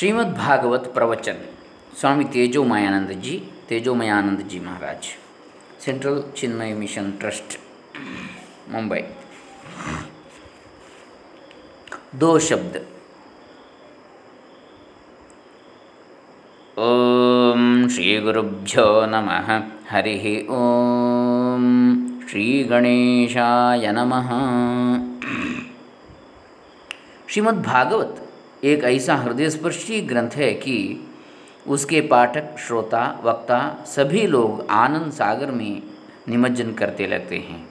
श्रीमद् भागवत प्रवचन। स्वामी Tejo Mayanand ji Tejo Mayanand ji Maharaj, central Chinmaya mission trust, Mumbai. दो शब्द। ओम श्री गुरुभ्यो नमः। हरि ओम श्री गणेशाय नमः। श्रीमद् भागवत एक ऐसा हृदय स्पर्शी ग्रंथ है कि उसके पाठक, श्रोता, वक्ता सभी लोग आनंद सागर में निमज्जन करते लगते हैं।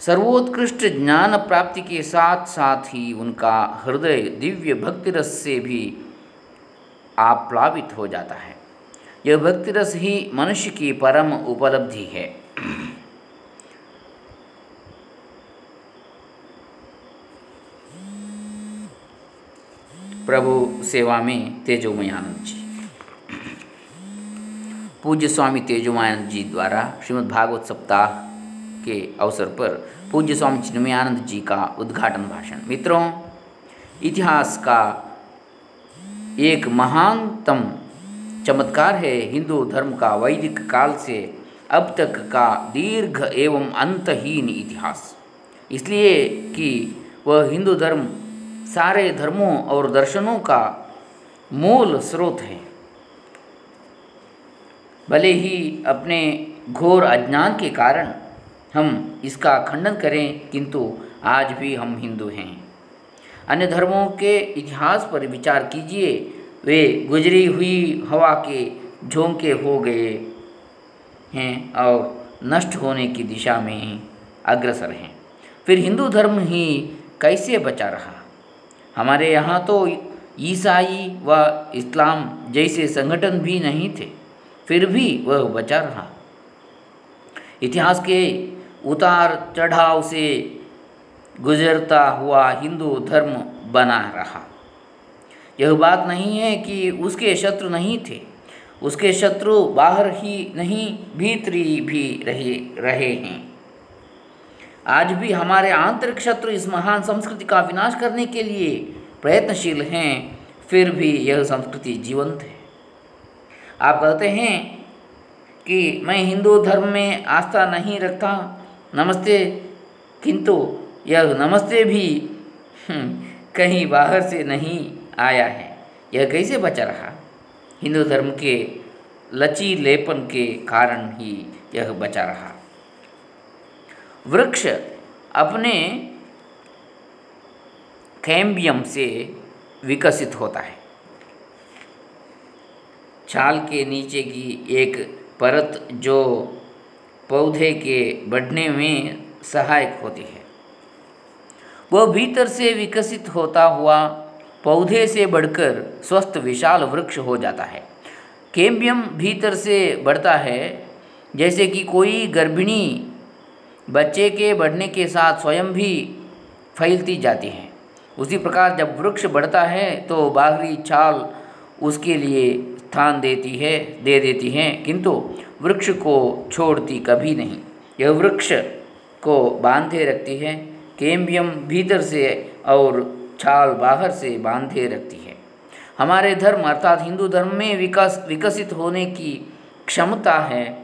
सर्वोत्कृष्ट ज्ञान प्राप्ति के साथ साथ ही उनका हृदय दिव्य भक्ति रस से भी आप्लावित हो जाता है। यह भक्ति रस ही मनुष्य की परम उपलब्धि है। प्रभु सेवा में तेजोमयानंद जी पूज्य स्वामी तेजोमयानंद जी द्वारा श्रीमद् भागवत सप्ताह के अवसर पर पूज्य स्वामी चिन्मयानंद जी का उद्घाटन भाषण। मित्रों, इतिहास का एक महानतम चमत्कार है। हिंदू धर्म का वैदिक काल से अब तक का दीर्घ एवं अंतहीन इतिहास। इसलिए कि वह हिंदू धर्म सारे धर्मों और दर्शनों का मूल स्रोत है। भले ही अपने घोर अज्ञान के कारण हम इसका खंडन करें, किंतु आज भी हम हिंदू हैं। अन्य धर्मों के इतिहास पर विचार कीजिए, वे गुजरी हुई हवा के झोंके हो गए हैं और नष्ट होने की दिशा में अग्रसर हैं। फिर हिंदू धर्म ही कैसे बचा रहा? हमारे यहाँ तो ईसाई व इस्लाम जैसे संगठन भी नहीं थे, फिर भी वह बचा रहा। इतिहास के उतार चढ़ाव से गुजरता हुआ हिंदू धर्म बना रहा। यह बात नहीं है कि उसके शत्रु नहीं थे, उसके शत्रु बाहर ही नहीं, भीतरी भी रहे रहे हैं। आज भी हमारे आंतरिक शत्रु इस महान संस्कृति का विनाश करने के लिए प्रयत्नशील हैं फिर भी यह संस्कृति जीवंत है। आप कहते हैं कि मैं हिंदू धर्म में आस्था नहीं रखता नमस्ते किंतु यह नमस्ते भी हम्म, कहीं बाहर से नहीं आया है। यह कैसे बचा रहा? हिंदू धर्म के लचीलेपन के कारण ही यह बचा रहा। वृक्ष अपने कैम्बियम से विकसित होता है। छाल के नीचे की एक परत जो पौधे के बढ़ने में सहायक होती है। वह भीतर से विकसित होता हुआ पौधे से बढ़कर स्वस्थ विशाल वृक्ष हो जाता है। कैम्बियम भीतर से बढ़ता है, जैसे कि कोई गर्भिणी बच्चे के बढ़ने के साथ स्वयं भी फैलती जाती है। उसी प्रकार जब वृक्ष बढ़ता है तो बाहरी छाल उसके लिए स्थान देती है, दे देती हैं। किंतु वृक्ष को छोड़ती कभी नहीं। यह वृक्ष को बांधे रखती है, केम्बियम भीतर से और छाल बाहर से बांधे रखती है। हमारे धर्म अर्थात हिंदू धर्म में विकास, विकसित होने की क्षमता है,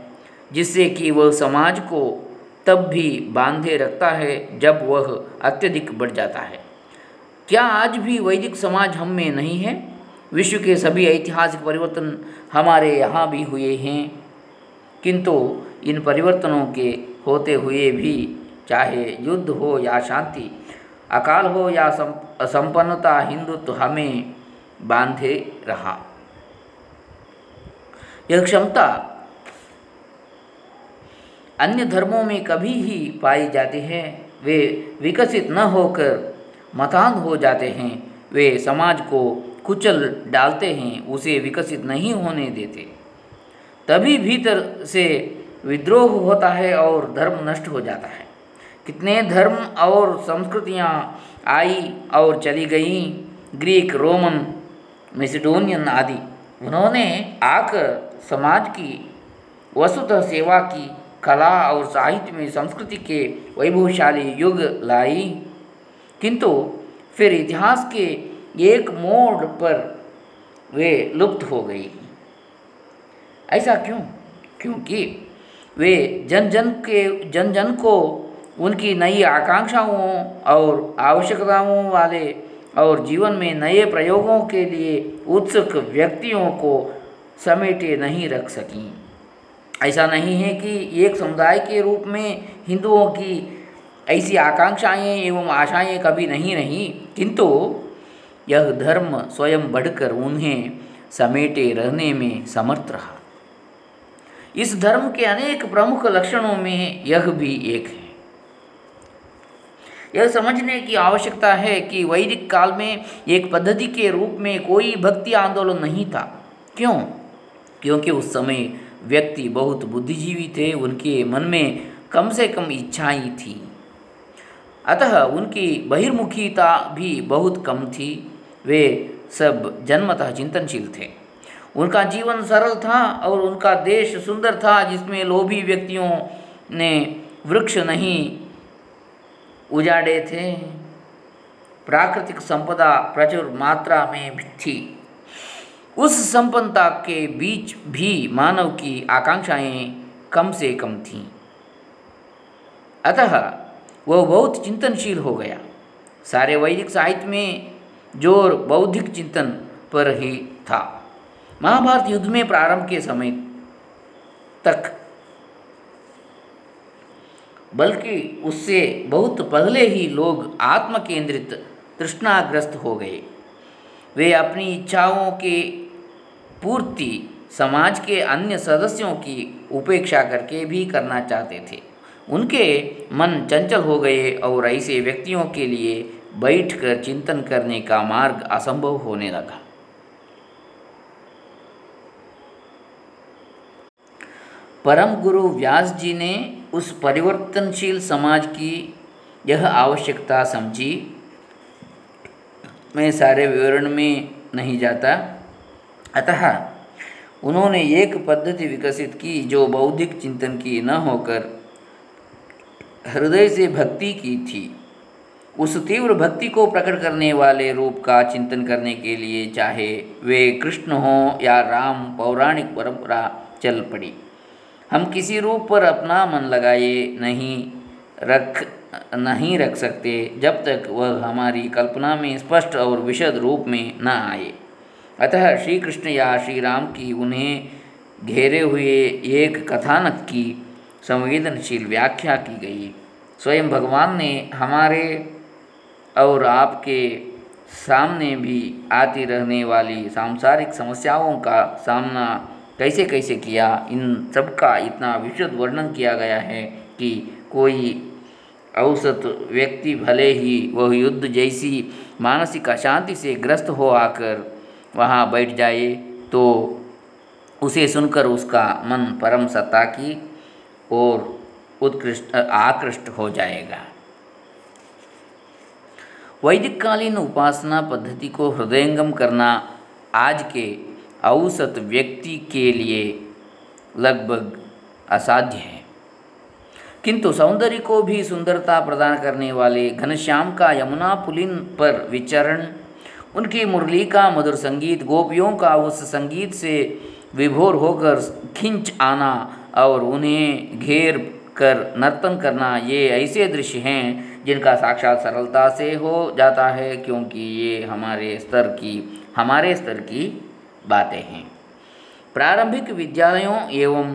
जिससे कि वह समाज को तब भी बांधे रखता है, जब वह अत्यधिक बढ़ जाता है। क्या आज भी वैदिक समाज हम में नहीं है? विश्व के सभी ऐतिहासिक परिवर्तन हमारे यहाँ भी हुए हैं। किंतु इन परिवर्तनों के होते हुए भी, चाहे युद्ध हो या शांति, अकाल हो या संपन्नता हिंदुत्व हमें बांधे रहा। यह क्षमता अन्य धर्मों में कभी ही पाई जाती है। वे विकसित न होकर मतान हो जाते हैं। वे समाज को कुचल डालते हैं, उसे विकसित नहीं होने देते। तभी भीतर से विद्रोह होता है और धर्म नष्ट हो जाता है। कितने धर्म और संस्कृतियाँ आई और चली गई, ग्रीक, रोमन, मेसिडोनियन आदि। उन्होंने आकर समाज की वसुतः सेवा की, कला और साहित्य में संस्कृति के वैभवशाली युग लाई। किंतु फिर इतिहास के एक मोड़ पर वे लुप्त हो गई। ऐसा क्यों? क्योंकि वे जन जन के जन जन को उनकी नई आकांक्षाओं और आवश्यकताओं वाले और जीवन में नए प्रयोगों के लिए उत्सुक व्यक्तियों को समेटे नहीं रख सकी। ऐसा नहीं है कि एक समुदाय के रूप में हिंदुओं की ऐसी आकांक्षाएँ एवं आशाएँ कभी नहीं रहीं, किंतु यह धर्म स्वयं बढ़कर उन्हें समेटे रहने में समर्थ रहा। इस धर्म के अनेक प्रमुख लक्षणों में यह भी एक है। यह समझने की आवश्यकता है कि वैदिक काल में एक पद्धति के रूप में कोई भक्ति आंदोलन नहीं था। क्यों? क्योंकि उस समय व्यक्ति बहुत बुद्धिजीवी थे, उनके मन में कम से कम इच्छाएँ थी। अतः उनकी बहिर्मुखीता भी बहुत कम थी। वे सब जन्मतः चिंतनशील थे। उनका जीवन सरल था और उनका देश सुंदर था, जिसमें लोभी व्यक्तियों ने वृक्ष नहीं उजाड़े थे। प्राकृतिक संपदा प्रचुर मात्रा में थी। उस संपन्नता के बीच भी मानव की आकांक्षाएँ कम से कम थीं। अतः वह बहुत चिंतनशील हो गया। सारे वैदिक साहित्य में ज़ोर बौद्धिक चिंतन पर ही था। महाभारत युद्ध में प्रारंभ के समय तक, बल्कि उससे बहुत पहले ही लोग आत्म केंद्रित तृष्णाग्रस्त हो गए। वे अपनी इच्छाओं के पूर्ति समाज के अन्य सदस्यों की उपेक्षा करके भी करना चाहते थे। उनके मन चंचल हो गए और ऐसे व्यक्तियों के लिए बैठकर चिंतन करने का मार्ग असंभव होने लगा। परम गुरु व्यास जी ने उस परिवर्तनशील समाज की यह आवश्यकता समझी। मैं सारे विवरण में नहीं जाता। अतः उन्होंने एक पद्धति विकसित की जो बौद्धिक चिंतन की न होकर हृदय से भक्ति की थी। उस तीव्र भक्ति को प्रकट करने वाले रूप का चिंतन करने के लिए चाहे वे कृष्ण हों या राम, पौराणिक परंपरा चल पड़ी। हम किसी रूप पर अपना मन लगाए नहीं रख नहीं रख सकते जब तक वह हमारी कल्पना में स्पष्ट और विशद रूप में न आए। अतः श्री कृष्ण या श्री राम की उन्हें घेरे हुए एक कथानक की संवेदनशील व्याख्या की गई। स्वयं भगवान ने हमारे और आपके सामने भी आती रहने वाली सांसारिक समस्याओं का सामना कैसे कैसे किया, इन सब का इतना विशद वर्णन किया गया है कि कोई औसत व्यक्ति भले ही वह युद्ध जैसी मानसिक अशांति से ग्रस्त हो आकर वहाँ बैठ जाए तो उसे सुनकर उसका मन परम सत्ता की ओर उत्कृष्ट, आकृष्ट हो जाएगा। वैदिक कालीन उपासना पद्धति को हृदयंगम करना आज के औसत व्यक्ति के लिए लगभग असाध्य है। किंतु सौंदर्य को भी सुंदरता प्रदान करने वाले घनश्याम का यमुना पुलिन पर विचरण, उनकी मुरली का मधुर संगीत, गोपियों का उस संगीत से विभोर होकर खिंच आना और उन्हें घेर कर नर्तन करना ये ऐसे दृश्य हैं जिनका साक्षात सरलता से हो जाता है क्योंकि ये हमारे स्तर की, हमारे स्तर की बातें हैं। प्रारंभिक विद्यालयों एवं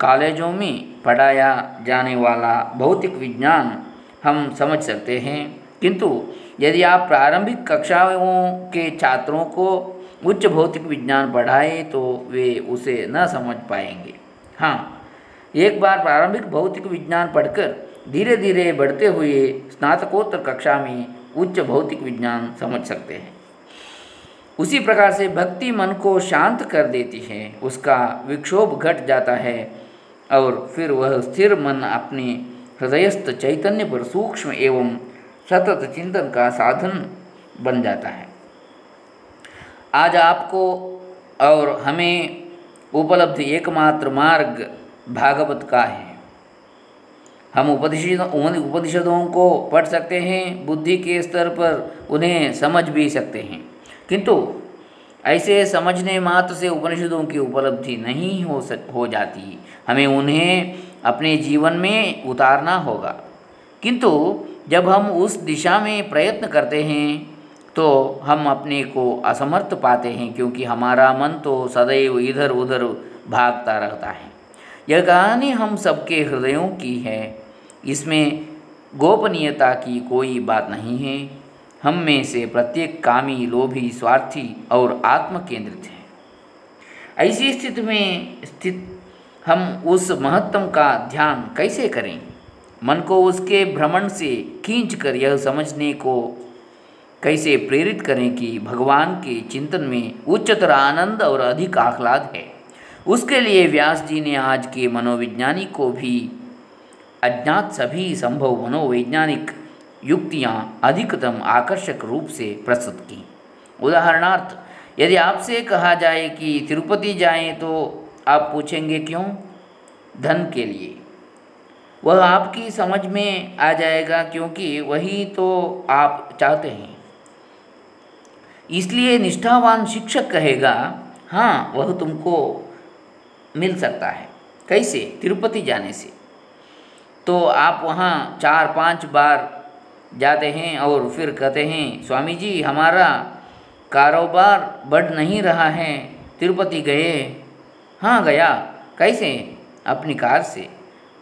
कॉलेजों में पढ़ाया जाने वाला भौतिक विज्ञान हम समझ सकते हैं। किंतु यदि आप प्रारंभिक कक्षाओं के छात्रों को उच्च भौतिक विज्ञान पढ़ाएँ तो वे उसे न समझ पाएँगे। हाँ एक बार प्रारंभिक भौतिक विज्ञान पढ़कर धीरे धीरे बढ़ते हुए स्नातकोत्तर कक्षा में उच्च भौतिक विज्ञान समझ सकते हैं। उसी प्रकार से भक्ति मन को शांत कर देती है, उसका विक्षोभ घट जाता है और फिर वह स्थिर मन अपने हृदयस्थ चैतन्य पर सूक्ष्म एवं सतत चिंतन का साधन बन जाता है। आज आपको और हमें उपलब्ध एकमात्र मार्ग भागवत का है। हम उपनिषदों उपनिषदों को पढ़ सकते हैं, बुद्धि के स्तर पर उन्हें समझ भी सकते हैं। किंतु ऐसे समझने मात्र से उपनिषदों की उपलब्धि नहीं हो सक हो जाती। हमें उन्हें अपने जीवन में उतारना होगा। किंतु जब हम उस दिशा में प्रयत्न करते हैं तो हम अपने को असमर्थ पाते हैं, क्योंकि हमारा मन तो सदैव इधर उधर भागता रहता है। यह कहानी हम सबके हृदयों की है। इसमें गोपनीयता की कोई बात नहीं है। हम में से प्रत्येक कामी, लोभी, स्वार्थी और आत्म केंद्रित है। ऐसी स्थिति में स्थित हम उस महत्तम का ध्यान कैसे करें? मन को उसके भ्रमण से खींच कर यह समझने को कैसे प्रेरित करें कि भगवान के चिंतन में उच्चतर आनंद और अधिक आह्लाद है। उसके लिए व्यास जी ने आज के मनोविज्ञानी को भी अज्ञात सभी संभव मनोवैज्ञानिक युक्तियाँ अधिकतम आकर्षक रूप से प्रस्तुत की। उदाहरणार्थ, यदि आपसे कहा जाए कि तिरुपति जाएँ तो आप पूछेंगे क्यों? धन के लिए। वह आपकी समझ में आ जाएगा क्योंकि वही तो आप चाहते हैं। इसलिए निष्ठावान शिक्षक कहेगा हाँ वह तुमको मिल सकता है। कैसे? तिरुपति जाने से। तो आप वहाँ चार पाँच बार जाते हैं और फिर कहते हैं स्वामी जी हमारा कारोबार बढ़ नहीं रहा है। तिरुपति गए? हाँ गया। कैसे? अपनी कार से।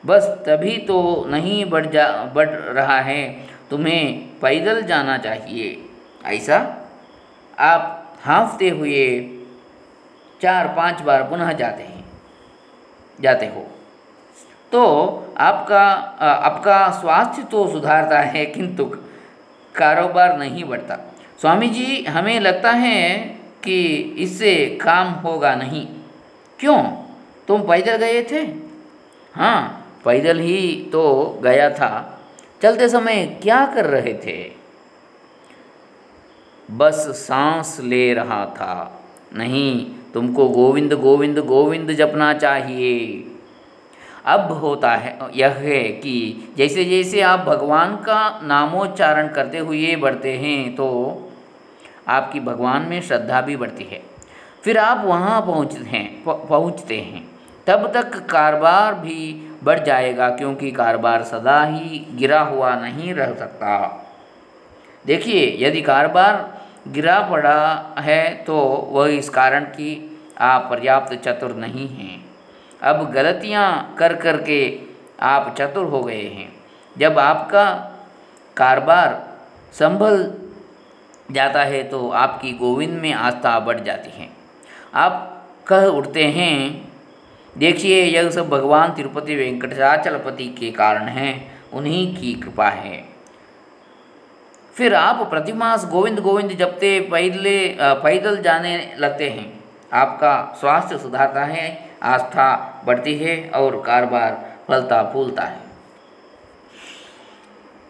बस तभी तो नहीं बढ़ जा, बढ़ रहा है। तुम्हें पैदल जाना चाहिए। ऐसा? आप हाँफते हुए चार पाँच बार पुनः जाते हैं, जाते हो। तो आपका आपका स्वास्थ्य तो सुधारता है, किंतु कारोबार नहीं बढ़ता। स्वामी जी हमें लगता है कि इससे काम होगा नहीं। क्यों? तुम पैदल गए थे? हाँ पैदल ही तो गया था। चलते समय क्या कर रहे थे? बस सांस ले रहा था। नहीं, तुमको गोविंद गोविंद गोविंद जपना चाहिए। अब होता है, यह है कि जैसे जैसे आप भगवान का नामोच्चारण करते हुए बढ़ते हैं तो आपकी भगवान में श्रद्धा भी बढ़ती है। फिर आप वहाँ पहुँचते हैं पहुँचते हैं। तब तक कारोबार भी बढ़ जाएगा, क्योंकि कारोबार सदा ही गिरा हुआ नहीं रह सकता। देखिए, यदि कारोबार गिरा पड़ा है तो वह इस कारण कि आप पर्याप्त चतुर नहीं हैं। अब गलतियाँ कर कर के आप चतुर हो गए हैं। जब आपका कारोबार संभल जाता है तो आपकी गोविंद में आस्था बढ़ जाती है। आप कह उठते हैं, देखिए, यह सब भगवान तिरुपति वेंकटाचलपति के कारण हैं, उन्हीं की कृपा है। फिर आप प्रतिमास गोविंद गोविंद जपते पैदले पैदल जाने लगते हैं। आपका स्वास्थ्य सुधारता है, आस्था बढ़ती है और कारोबार फलता फूलता है।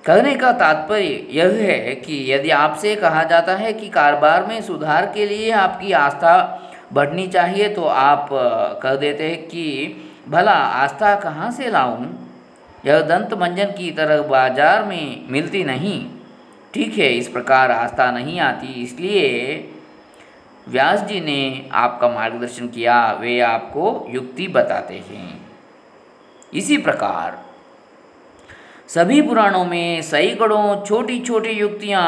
कहने का तात्पर्य यह है कि यदि आपसे कहा जाता है कि कारोबार में सुधार के लिए आपकी आस्था बढ़नी चाहिए तो आप कह देते हैं कि, भला आस्था कहाँ से लाऊं? यह दंत मंजन की तरह बाज़ार में मिलती नहीं। ठीक है, इस प्रकार आस्था नहीं आती। इसलिए व्यास जी ने आपका मार्गदर्शन किया, वे आपको युक्ति बताते हैं। इसी प्रकार सभी पुराणों में सैकड़ों छोटी छोटी युक्तियाँ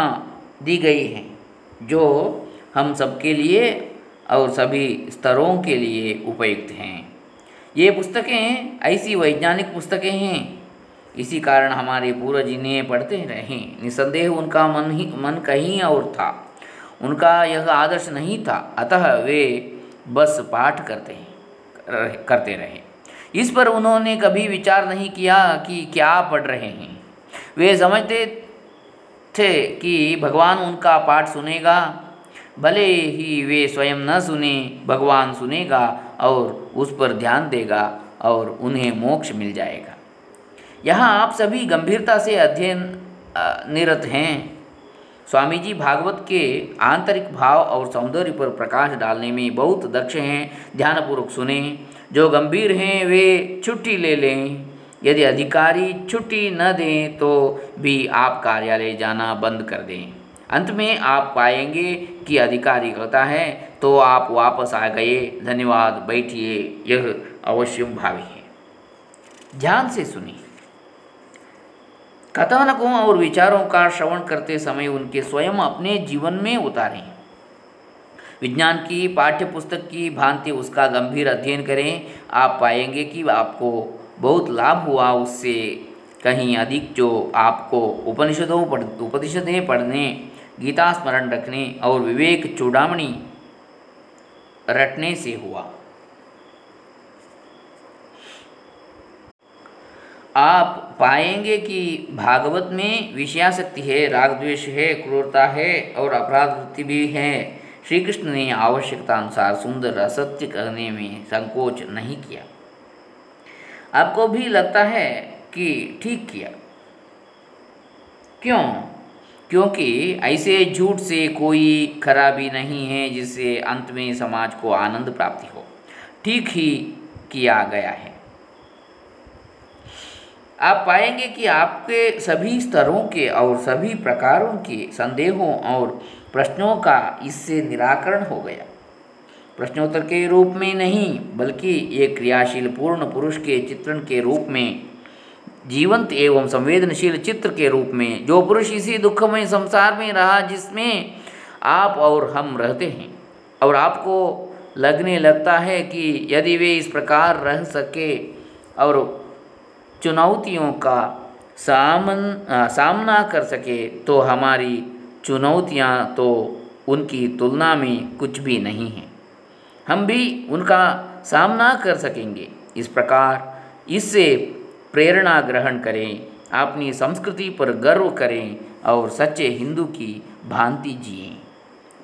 दी गई हैं, जो हम सबके लिए और सभी स्तरों के लिए उपयुक्त हैं। ये पुस्तकें, ऐसी वैज्ञानिक पुस्तकें हैं इसी कारण हमारे पूर्वज इन्हें पढ़ते रहे। निसंदेह उनका मन ही मन कहीं और था। उनका यह आदर्श नहीं था। अतः वे बस पाठ करते हैं करते रहे। इस पर उन्होंने कभी विचार नहीं किया कि क्या पढ़ रहे हैं। वे समझते थे कि भगवान उनका पाठ सुनेगा। भले ही वे स्वयं न सुने, भगवान सुनेगा और उस पर ध्यान देगा और उन्हें मोक्ष मिल जाएगा। यहाँ आप सभी गंभीरता से अध्ययन निरत हैं। स्वामी जी भागवत के आंतरिक भाव और सौंदर्य पर प्रकाश डालने में बहुत दक्ष हैं। ध्यानपूर्वक सुने। जो गंभीर हैं, वे छुट्टी ले लें। यदि अधिकारी छुट्टी न दें तो भी आप कार्यालय जाना बंद कर दें। अंत में आप पाएँगे कि अधिकारी कहता है तो आप वापस आ गए। धन्यवाद। बैठिए। यह अवश्य भावी है। ध्यान से सुनिए। कथानकों और विचारों का श्रवण करते समय उनके स्वयं अपने जीवन में उतारें। विज्ञान की पाठ्य पुस्तक की भांति उसका गंभीर अध्ययन करें। आप पाएँगे कि आपको बहुत लाभ हुआ उससे। कहीं अधिक जो आपको उपनिषदों, पढ़, उपनिषदें पढ़ने, गीता स्मरण रखने और विवेक चूड़ामणि रटने से हुआ। आप पाएँगे कि भागवत में विषयाशक्ति है राग द्वेष है, क्रूरता है और अपराध वृत्ति भी है। श्री कृष्ण ने आवश्यकता अनुसार सुंदर असत्य करने में संकोच नहीं किया। आपको भी लगता है कि ठीक किया। क्यों? क्योंकि ऐसे झूठ से कोई खराबी नहीं है जिससे अंत में समाज को आनंद प्राप्ति हो। ठीक ही किया गया है। आप पाएँगे कि आपके सभी स्तरों के और सभी प्रकारों के संदेहों और प्रश्नों का इससे निराकरण हो गया। प्रश्नोत्तर के रूप में नहीं, बल्कि एक क्रियाशील पूर्ण पुरुष के चित्रण के रूप में, जीवंत एवं संवेदनशील चित्र के रूप में, जो पुरुष इसी दुखमय संसार में रहा जिसमें आप और हम रहते हैं, और आपको लगने लगता है कि यदि वे इस प्रकार रह सके और चुनौतियों का सामन सामना कर सके तो हमारी चुनौतियाँ तो उनकी तुलना में कुछ भी नहीं हैं। हम भी उनका सामना कर सकेंगे। इस प्रकार इससे प्रेरणा ग्रहण करें, अपनी संस्कृति पर गर्व करें और सच्चे हिंदू की भांति जिए।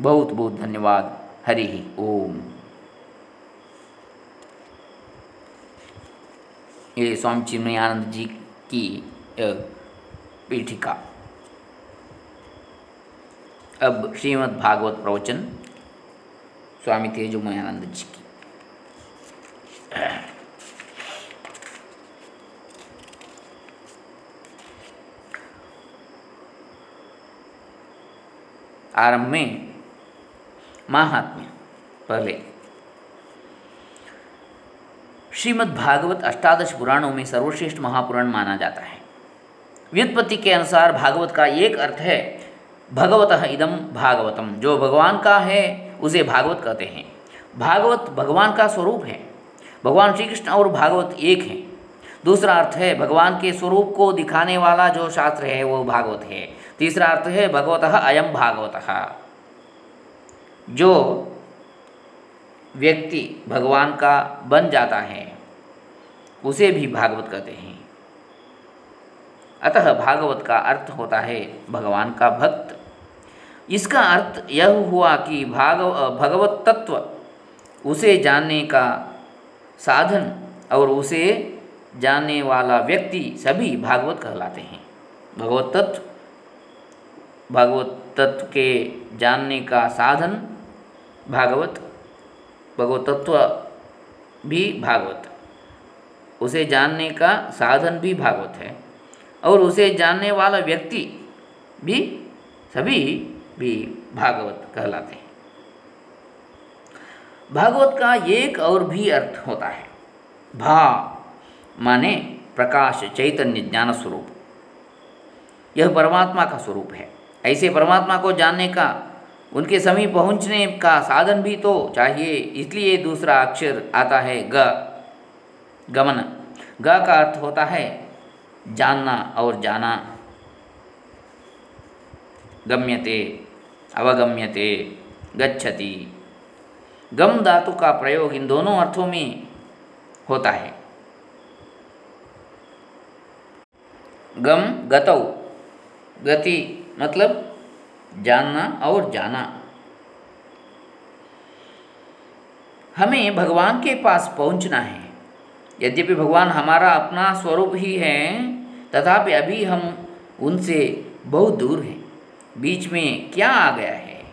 बहुत बहुत धन्यवाद। हरि ओम। ये स्वामी चिन्मयानंद जी की पीठिका। अब श्रीमद् भागवत प्रवचन स्वामी तेजोमयानंद जी की। आरंभ में महात्म्य पहले श्रीमद् भागवत अष्टादश पुराणों में सर्वश्रेष्ठ महापुराण माना जाता है। व्युत्पत्ति के अनुसार भागवत का एक अर्थ है, भगवत इदम भागवतम। जो भगवान का है, उसे भागवत कहते हैं। भागवत भगवान का स्वरूप है। भगवान श्री कृष्ण और भागवत एक हैं। दूसरा अर्थ है, भगवान के स्वरूप को दिखाने वाला जो शास्त्र है, वो भागवत है। तीसरा अर्थ है, भगवत अयम भागवत। जो व्यक्ति भगवान का बन जाता है, उसे भी भागवत कहते हैं। अतः भागवत का अर्थ होता है भगवान का भक्त। इसका अर्थ यह हुआ कि भागव भगवत तत्व, उसे जानने का साधन और उसे जानने वाला व्यक्ति सभी भागवत कहलाते हैं। भगवत तत्व, भागवत तत्व के जानने का साधन भागवत भगवत तत्व भी भागवत। उसे जानने का साधन भी भागवत है और उसे जानने वाला व्यक्ति भी सभी भी भागवत कहलाते हैं। भागवत का एक और भी अर्थ होता है, भा माने प्रकाश चैतन्य ज्ञान स्वरूप। यह परमात्मा का स्वरूप है। ऐसे परमात्मा को जानने का उनके समीप पहुँचने का साधन भी तो चाहिए, इसलिए दूसरा अक्षर आता है ग। गमन। ग का अर्थ होता है जानना और जाना। गम्यते, अवगम्यते, गच्छति। गम धातु का प्रयोग इन दोनों अर्थों में होता है। गम गतौ। गति मतलब जानना और जाना। हमें भगवान के पास पहुँचना है। यद्यपि भगवान हमारा अपना स्वरूप ही है, तथापि अभी हम उनसे बहुत दूर हैं। बीच में क्या आ गया है?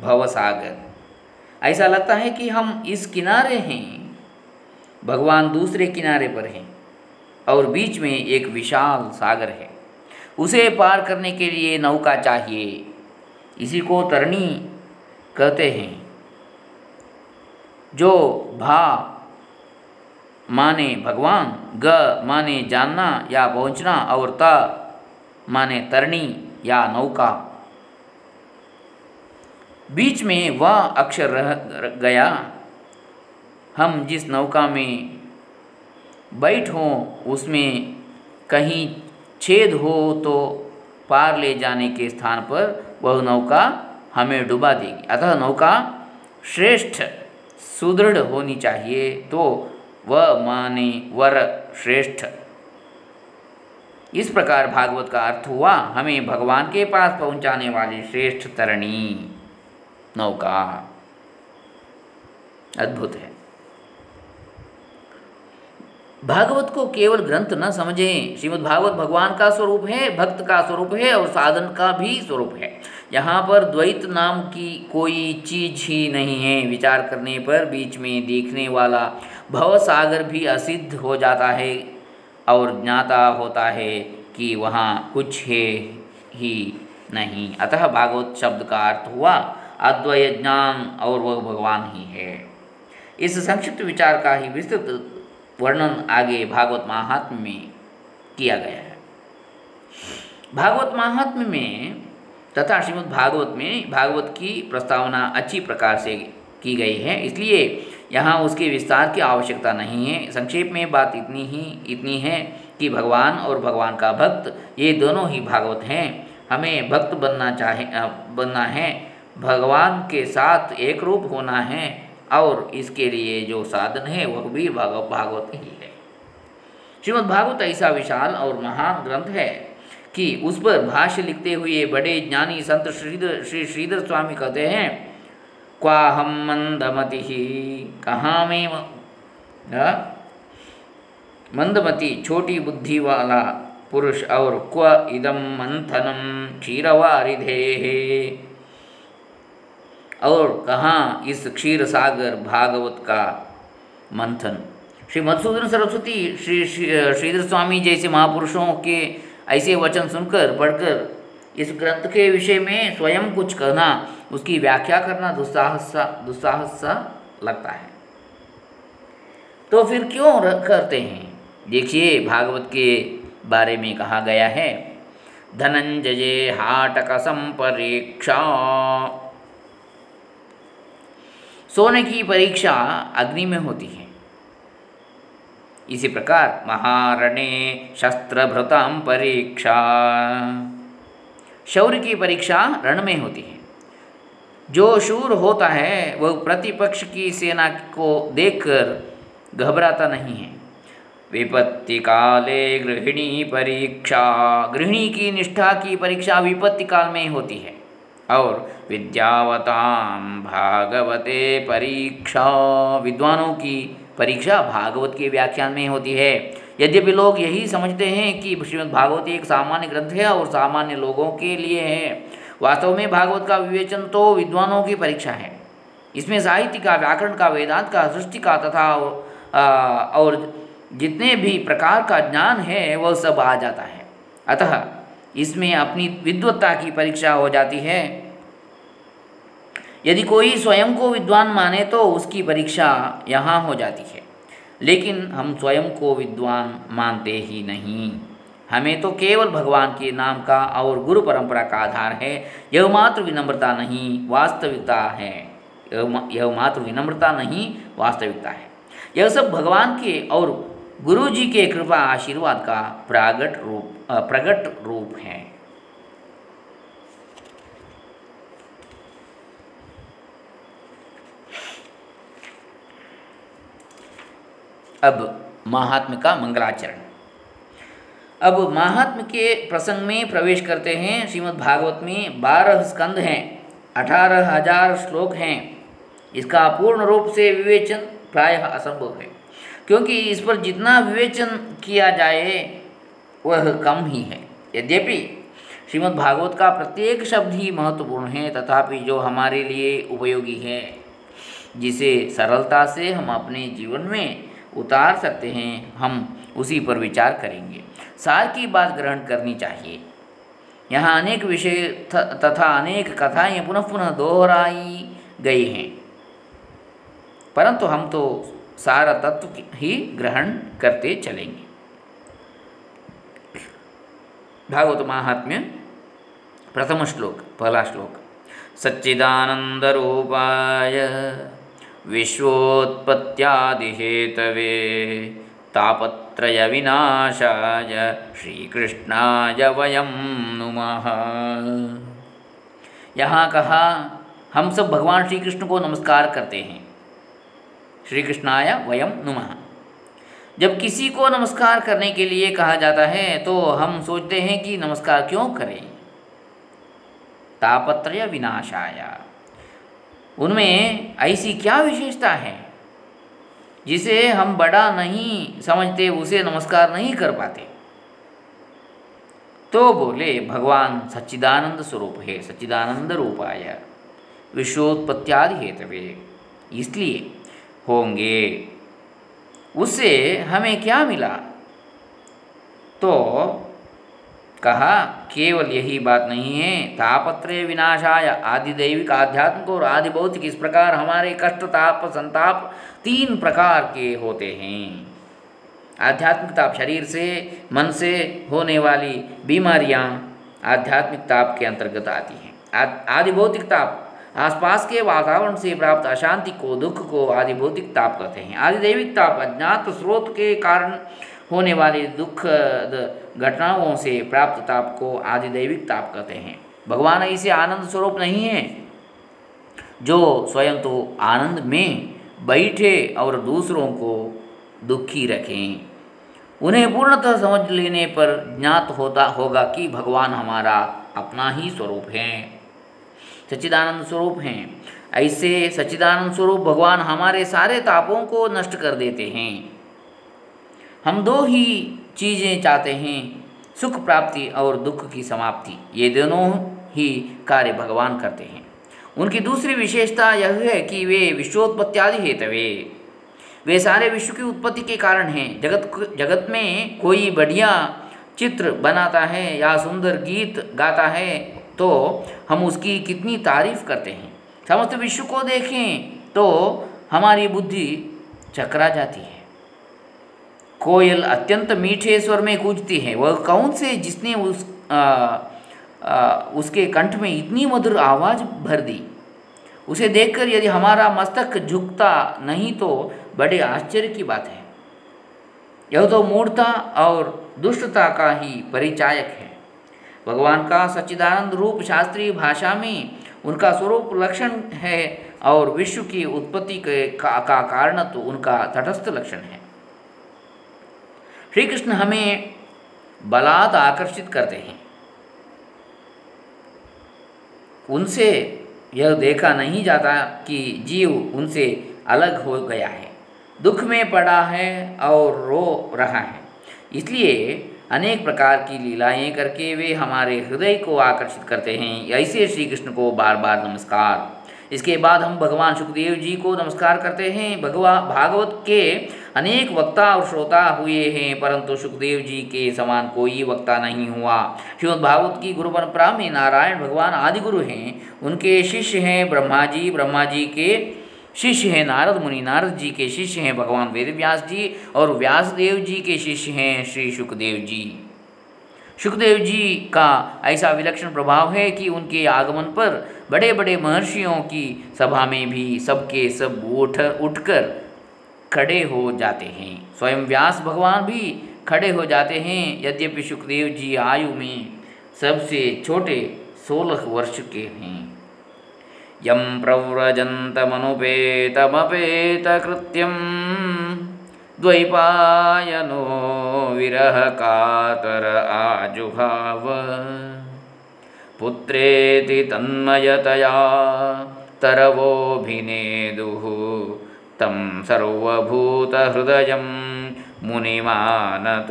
भवसागर। ऐसा लगता है कि हम इस किनारे हैं। भगवान दूसरे किनारे पर हैं और बीच में एक विशाल सागर है। उसे पार करने के लिए नौका चाहिए। इसी को तरणी कहते हैं। जो भा माने भगवान, ग माने जानना या पहुँचना और त माने तरणी या नौका। बीच में वह अक्षर रह गया। हम जिस नौका में बैठो उसमें कहीं छेद हो तो पार ले जाने के स्थान पर वह नौका हमें डुबा देगी। अतः नौका श्रेष्ठ, सुदृढ़ होनी चाहिए। तो वह माने वर श्रेष्ठ। इस प्रकार भागवत का अर्थ हुआ, हमें भगवान के पास पहुँचाने वाली श्रेष्ठ तरणी नौका। अद्भुत है। भागवत को केवल ग्रंथ न समझें। श्रीमद् भागवत भगवान का स्वरूप है, भक्त का स्वरूप है और साधन का भी स्वरूप है। यहाँ पर द्वैत नाम की कोई चीज़ ही नहीं है। विचार करने पर बीच में देखने वाला भव सागर भी असिद्ध हो जाता है और ज्ञाता होता है कि वहाँ कुछ है ही नहीं। अतः भागवत शब्द का अर्थ हुआ अद्वय ज्ञान और वह भगवान ही है। इस संक्षिप्त विचार का ही विस्तृत वर्णन आगे भागवत महात्म में किया गया है। भागवत महात्म में तथा श्रीमद् भागवत में भागवत की प्रस्तावना अच्छी प्रकार से की गई है, इसलिए यहाँ उसके विस्तार की आवश्यकता नहीं है। संक्षेप में बात इतनी ही, इतनी है कि भगवान और भगवान का भक्त, ये दोनों ही भागवत हैं। हमें भक्त बनना चाहे बनना है, भगवान के साथ एक रूप होना है, और इसके लिए जो साधन है, वह भी भागवत ही है। श्रीमद् भागवत ऐसा विशाल और महान ग्रंथ है। कि उस पर भाष्य लिखते हुए बड़े ज्ञानी संत श्रीधर श्री श्रीधर स्वामी कहते हैं क्वा हम मंदमति ही कहाँ में मंदमति, छोटी बुद्धि वाला पुरुष और क्व इदम मंथनम क्षीरवारिधे। और कहाँ इस क्षीर सागर भागवत का मंथन? श्री मधुसूदन सरस्वती श्री श्रीधर स्वामी जैसे महापुरुषों के ऐसे वचन सुनकर, पढ़कर, इस ग्रंथ के विषय में स्वयं कुछ कहना, उसकी व्याख्या करना दुस्साहस सा दुस्साहस सा लगता है। तो फिर क्यों करते हैं? देखिए, भागवत के बारे में कहा गया है, धनंजय हाटक संपरीक्षा। सोने की परीक्षा अग्नि में होती है। इसी प्रकार महारणे शस्त्रभृताम परीक्षा। शौर्य की परीक्षा रण में होती है। जो शूर होता है, वह प्रतिपक्ष की सेना को देखकर घबराता नहीं है। विपत्ति काले गृहिणी परीक्षा। गृहिणी की निष्ठा की परीक्षा विपत्ति काल में होती है। और विद्यावताम भागवते परीक्षा। विद्वानों की परीक्षा भागवत के व्याख्यान में होती है। यद्यपि लोग यही समझते हैं कि श्रीमद् भागवत एक सामान्य ग्रंथ है और सामान्य लोगों के लिए है। वास्तव में भागवत का विवेचन तो विद्वानों की परीक्षा है। इसमें साहित्य का, व्याकरण का, वेदांत का, सृष्टि का तथा और जितने भी प्रकार का ज्ञान है, वह सब आ जाता है। अतः इसमें अपनी विद्वत्ता की परीक्षा हो जाती है। यदि कोई स्वयं को विद्वान माने तो उसकी परीक्षा यहाँ हो जाती है। लेकिन हम स्वयं को विद्वान मानते ही नहीं। हमें तो केवल भगवान के नाम का और गुरु परंपरा का आधार है। यह मात्र विनम्रता नहीं, वास्तविकता है। यह मात्र विनम्रता नहीं, वास्तविकता है। यह सब भगवान के और गुरु जी के कृपा आशीर्वाद का प्रागट रूप प्रगट रूप है। अब महात्म का मंगलाचरण। अब महात्म के प्रसंग में प्रवेश करते हैं, श्रीमद् भागवत में बारह स्कंद हैं, अठारह हज़ार श्लोक हैं। इसका पूर्ण रूप से विवेचन प्रायः असंभव है, क्योंकि इस पर जितना विवेचन किया जाए, वह कम ही है। यद्यपि श्रीमद् भागवत का प्रत्येक शब्द ही महत्वपूर्ण है, तथापि जो हमारे लिए उपयोगी है, जिसे सरलता से हम अपने जीवन में उतार सकते हैं, हम उसी पर विचार करेंगे। सार की बात ग्रहण करनी चाहिए। यहाँ अनेक विषय तथा अनेक कथाएँ पुनः पुनः दोहराई गई हैं। परंतु हम तो सारा तत्व ही ग्रहण करते चलेंगे। भागवत महात्म्य, प्रथम श्लोक, पहला श्लोक, सच्चिदानंदरूपाय। विश्वोत्पत्त्यादिहेतवे तापत्रयविनाशाय श्रीकृष्णाय वयं नुमः। यहाँ कहा, हम सब भगवान श्री कृष्ण को नमस्कार करते हैं। श्री कृष्णाय वयम नुमः। जब किसी को नमस्कार करने के लिए कहा जाता है तो हम सोचते हैं कि नमस्कार क्यों करें? तापत्रय विनाशाया उनमें ऐसी क्या विशेषता है, जिसे हम बड़ा नहीं समझते, उसे नमस्कार नहीं कर पाते? तो बोले, भगवान सच्चिदानंद स्वरूप है, सच्चिदानंद रूपाय, विश्वोत्पत्त्यादि हेतवे। इसलिए होंगे। उससे हमें क्या मिला? तो कहा, केवल यही बात नहीं है। तापत्रय विनाशाय आदि दैविक आध्यात्मिक और आदि भौतिक इस प्रकार हमारे कष्ट, ताप, संताप तीन प्रकार के होते हैं। आध्यात्मिक ताप शरीर से, मन से होने वाली बीमारियाँ आध्यात्मिक ताप के अंतर्गत आती हैं। आदि भौतिक ताप आसपास के वातावरण से प्राप्त अशांति को, दुख को आदि भौतिक ताप कहते हैं। आदि दैविक ताप अज्ञात स्रोत के कारण होने वाली दुख घटनाओं से प्राप्त ताप को आदि दैविक ताप कहते हैं। भगवान ऐसे आनंद स्वरूप नहीं है। जो स्वयं तो आनंद में बैठे और दूसरों को दुखी रखें, उन्हें पूर्णतः समझ लेने पर ज्ञात होता होगा कि भगवान हमारा अपना ही स्वरूप है। सच्चिदानंद स्वरूप हैं। ऐसे सच्चिदानंद स्वरूप भगवान हमारे सारे तापों को नष्ट कर देते हैं। हम दो ही चीज़ें चाहते हैं, सुख प्राप्ति और दुख की समाप्ति। ये दोनों ही कार्य भगवान करते हैं। उनकी दूसरी विशेषता यह है कि वे विश्वोत्पत्त्यादि हेतवे। वे सारे विश्व की उत्पत्ति के कारण हैं। जगत जगत में कोई बढ़िया चित्र बनाता है या सुंदर गीत गाता है तो हम उसकी कितनी तारीफ़ करते हैं। समस्त विश्व को देखें तो हमारी बुद्धि चकरा जाती है। कोयल अत्यंत मीठे स्वर में कूदती है। वह कौन से जिसने उस आ, आ, उसके कंठ में इतनी मधुर आवाज़ भर दी? उसे देखकर यदि हमारा मस्तक झुकता नहीं तो बड़े आश्चर्य की बात है। यह तो मूर्ता और दुष्टता का ही परिचायक है। भगवान का सच्चिदानंद रूप शास्त्रीय भाषा में उनका स्वरूप लक्षण है और विश्व की उत्पत्ति के का, का कारण तो उनका तटस्थ लक्षण है। श्री कृष्ण हमें बलात् आकर्षित करते हैं। उनसे यह देखा नहीं जाता कि जीव उनसे अलग हो गया है। दुख में पड़ा है और रो रहा है। इसलिए अनेक प्रकार की लीलाएँ करके वे हमारे हृदय को आकर्षित करते हैं। ऐसे श्री कृष्ण को बार बार नमस्कार। इसके बाद हम भगवान सुखदेव जी को नमस्कार करते हैं। भगवा, भागवत के अनेक वक्ता और श्रोता हुए हैं, परंतु सुखदेव जी के समान कोई वक्ता नहीं हुआ। श्रीमद भागवत की गुरु परंपरा में नारायण भगवान आदि गुरु हैं, उनके शिष्य हैं ब्रह्मा जी ब्रह्मा जी के शिष्य हैं नारद मुनि, नारद जी के शिष्य हैं भगवान वेद व्यास जी और व्यासदेव जी के शिष्य हैं श्री सुखदेव जी। सुखदेव जी का ऐसा विलक्षण प्रभाव है कि उनके आगमन पर बड़े बड़े महर्षियों की सभा में भी सबके सब उठ, उठकर खड़े हो जाते हैं। स्वयं व्यास भगवान भी खड़े हो जाते हैं, यद्यपि सुखदेव जी आयु में सबसे छोटे सोलह वर्ष के हैं। यं प्रव्रजन्तमनुपेतमपेतकृत्यं द्वैपायनो विरहकातर आजुभाव। पुत्रेति तन्मयतया तरवोऽभिनेदुः तं सर्वभूतहृदयं मुनिमानतोऽस्मि।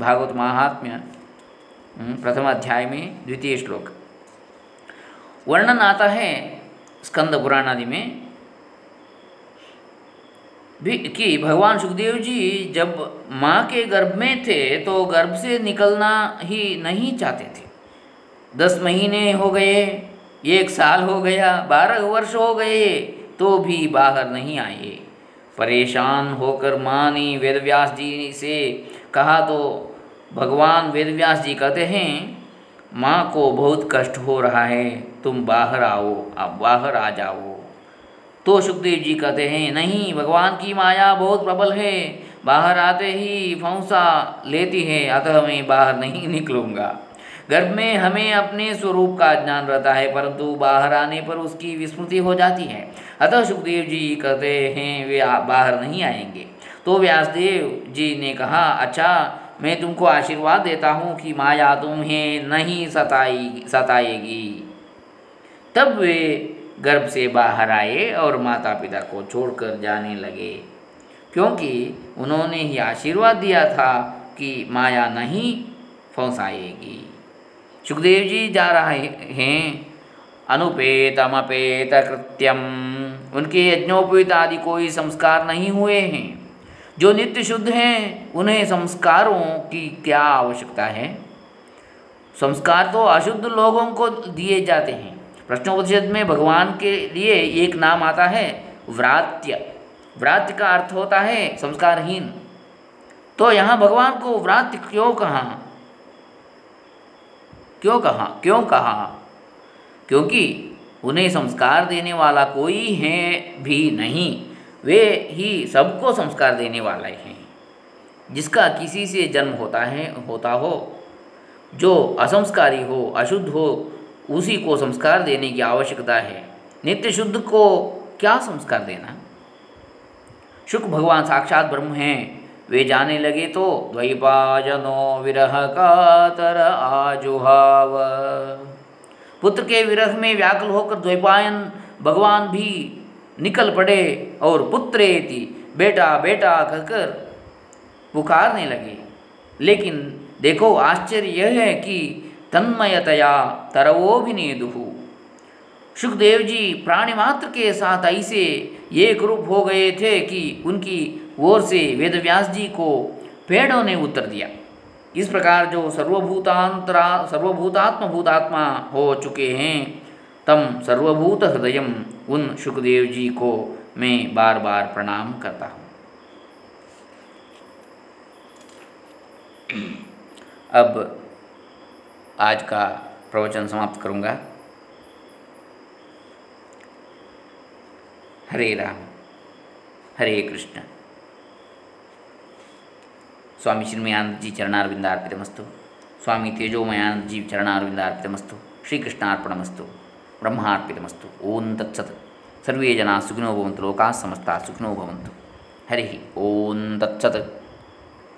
भागवत महात्म्य प्रथम अध्याय में, द्वितीय श्लोक। वर्णन आता है स्कंद पुराण आदि में कि भगवान सुखदेव जी जब माँ के गर्भ में थे तो गर्भ से निकलना ही नहीं चाहते थे। दस महीने हो गए, एक साल हो गया, बारह वर्ष हो गए तो भी बाहर नहीं आए। परेशान होकर माँ ने वेदव्यास जी से कहा तो भगवान वेदव्यास जी कहते हैं, माँ को बहुत कष्ट हो रहा है, तुम बाहर आओ, आप बाहर आ जाओ। तो सुखदेव जी कहते हैं, नहीं, भगवान की माया बहुत प्रबल है, बाहर आते ही फौसा लेती है, अतः मैं बाहर नहीं निकलूँगा। गर्भ में हमें अपने स्वरूप का ज्ञान रहता है, परंतु बाहर आने पर उसकी विस्मृति हो जाती है। अतः सुखदेव जी कहते हैं, वे बाहर नहीं आएँगे। तो व्यासदेव जी ने कहा अच्छा मैं तुमको आशीर्वाद देता हूँ कि माया तुम्हें नहीं सताई, सताएगी। तब वे गर्भ से बाहर आए और माता पिता को छोड़कर जाने लगे। क्योंकि उन्होंने ही आशीर्वाद दिया था कि माया नहीं फंसाएगी। सुखदेव जी जा रहे हैं अनुपेतमपेत कृत्यम उनके यज्ञोपेत आदि कोई संस्कार नहीं हुए हैं। जो नित्य शुद्ध हैं, उन्हें संस्कारों की क्या आवश्यकता है? संस्कार तो अशुद्ध लोगों को दिए जाते हैं। प्रश्नोपनिषद में भगवान के लिए एक नाम आता है, व्रात्य। व्रात्य का अर्थ होता है संस्कारहीन। तो यहाँ भगवान को व्रात्य क्यों कहा? क्यों कहा? क्यों कहा? क्योंकि उन्हें संस्कार देने वाला कोई है भी नहीं। वे ही सबको संस्कार देने वाले हैं। जिसका किसी से जन्म होता है, होता हो। जो असंस्कारी हो, अशुद्ध हो, उसी को संस्कार देने की आवश्यकता है। नित्य शुद्ध को क्या संस्कार देना? शुक भगवान साक्षात ब्रह्म हैं। वे जाने लगे तो द्वैपाजनो विरह कातर आजुहाव। पुत्र के विरह में व्याकुल होकर द्वैपायन भगवान भी निकल पड़े और पुत्रेति बेटा बेटा कहकर पुकारने लगे। लेकिन देखो, आश्चर्य यह है कि तन्मयतया तरवोभिनेदु सुखदेव जी प्राणी मात्र के साथ ऐसे एक रूप हो गए थे कि उनकी ओर से वेदव्यास जी को पेड़ों ने उत्तर दिया। इस प्रकार जो सर्वभूतांतरा सर्वभूतात्म भूतात्मा हो चुके हैं, तम सर्वभूत हृदय उन सुखदेव जी को मैं बार बार प्रणाम करता हूँ। अब आज का प्रवचन समाप्त करूँगा। हरे राम, हरे कृष्ण। ಸ್ವಾಮಿ ಚಿನ್ಮಯಾನಂದಜಿ ಚರಣಾರ್ವಿಂದ ಅರ್ಪಿತಮಸ್ತು. ಸ್ವಾಮಿ ತೇಜೋಮಯಾನಂದಜಿ ಚರಣಾರ್ವಿಂದ ಅರ್ಪಿತಮಸ್ತು. ಶ್ರೀಕೃಷ್ಣ ಅರ್ಪಣಮಸ್ತು ಬ್ರಹ್ಮ ಅರ್ಪಿತಮಸ್ತು ಓಂ ತತ್ಸತ್. ಸರ್ವೇ ಜನ ಸುಖಿನೋ ಭವಂತು. ಲೋಕಾ ಸಮಸ್ತ ಸುಖಿನೋ ಭವಂತು. ಹರಿ ಓಂ ತತ್ಸತ್.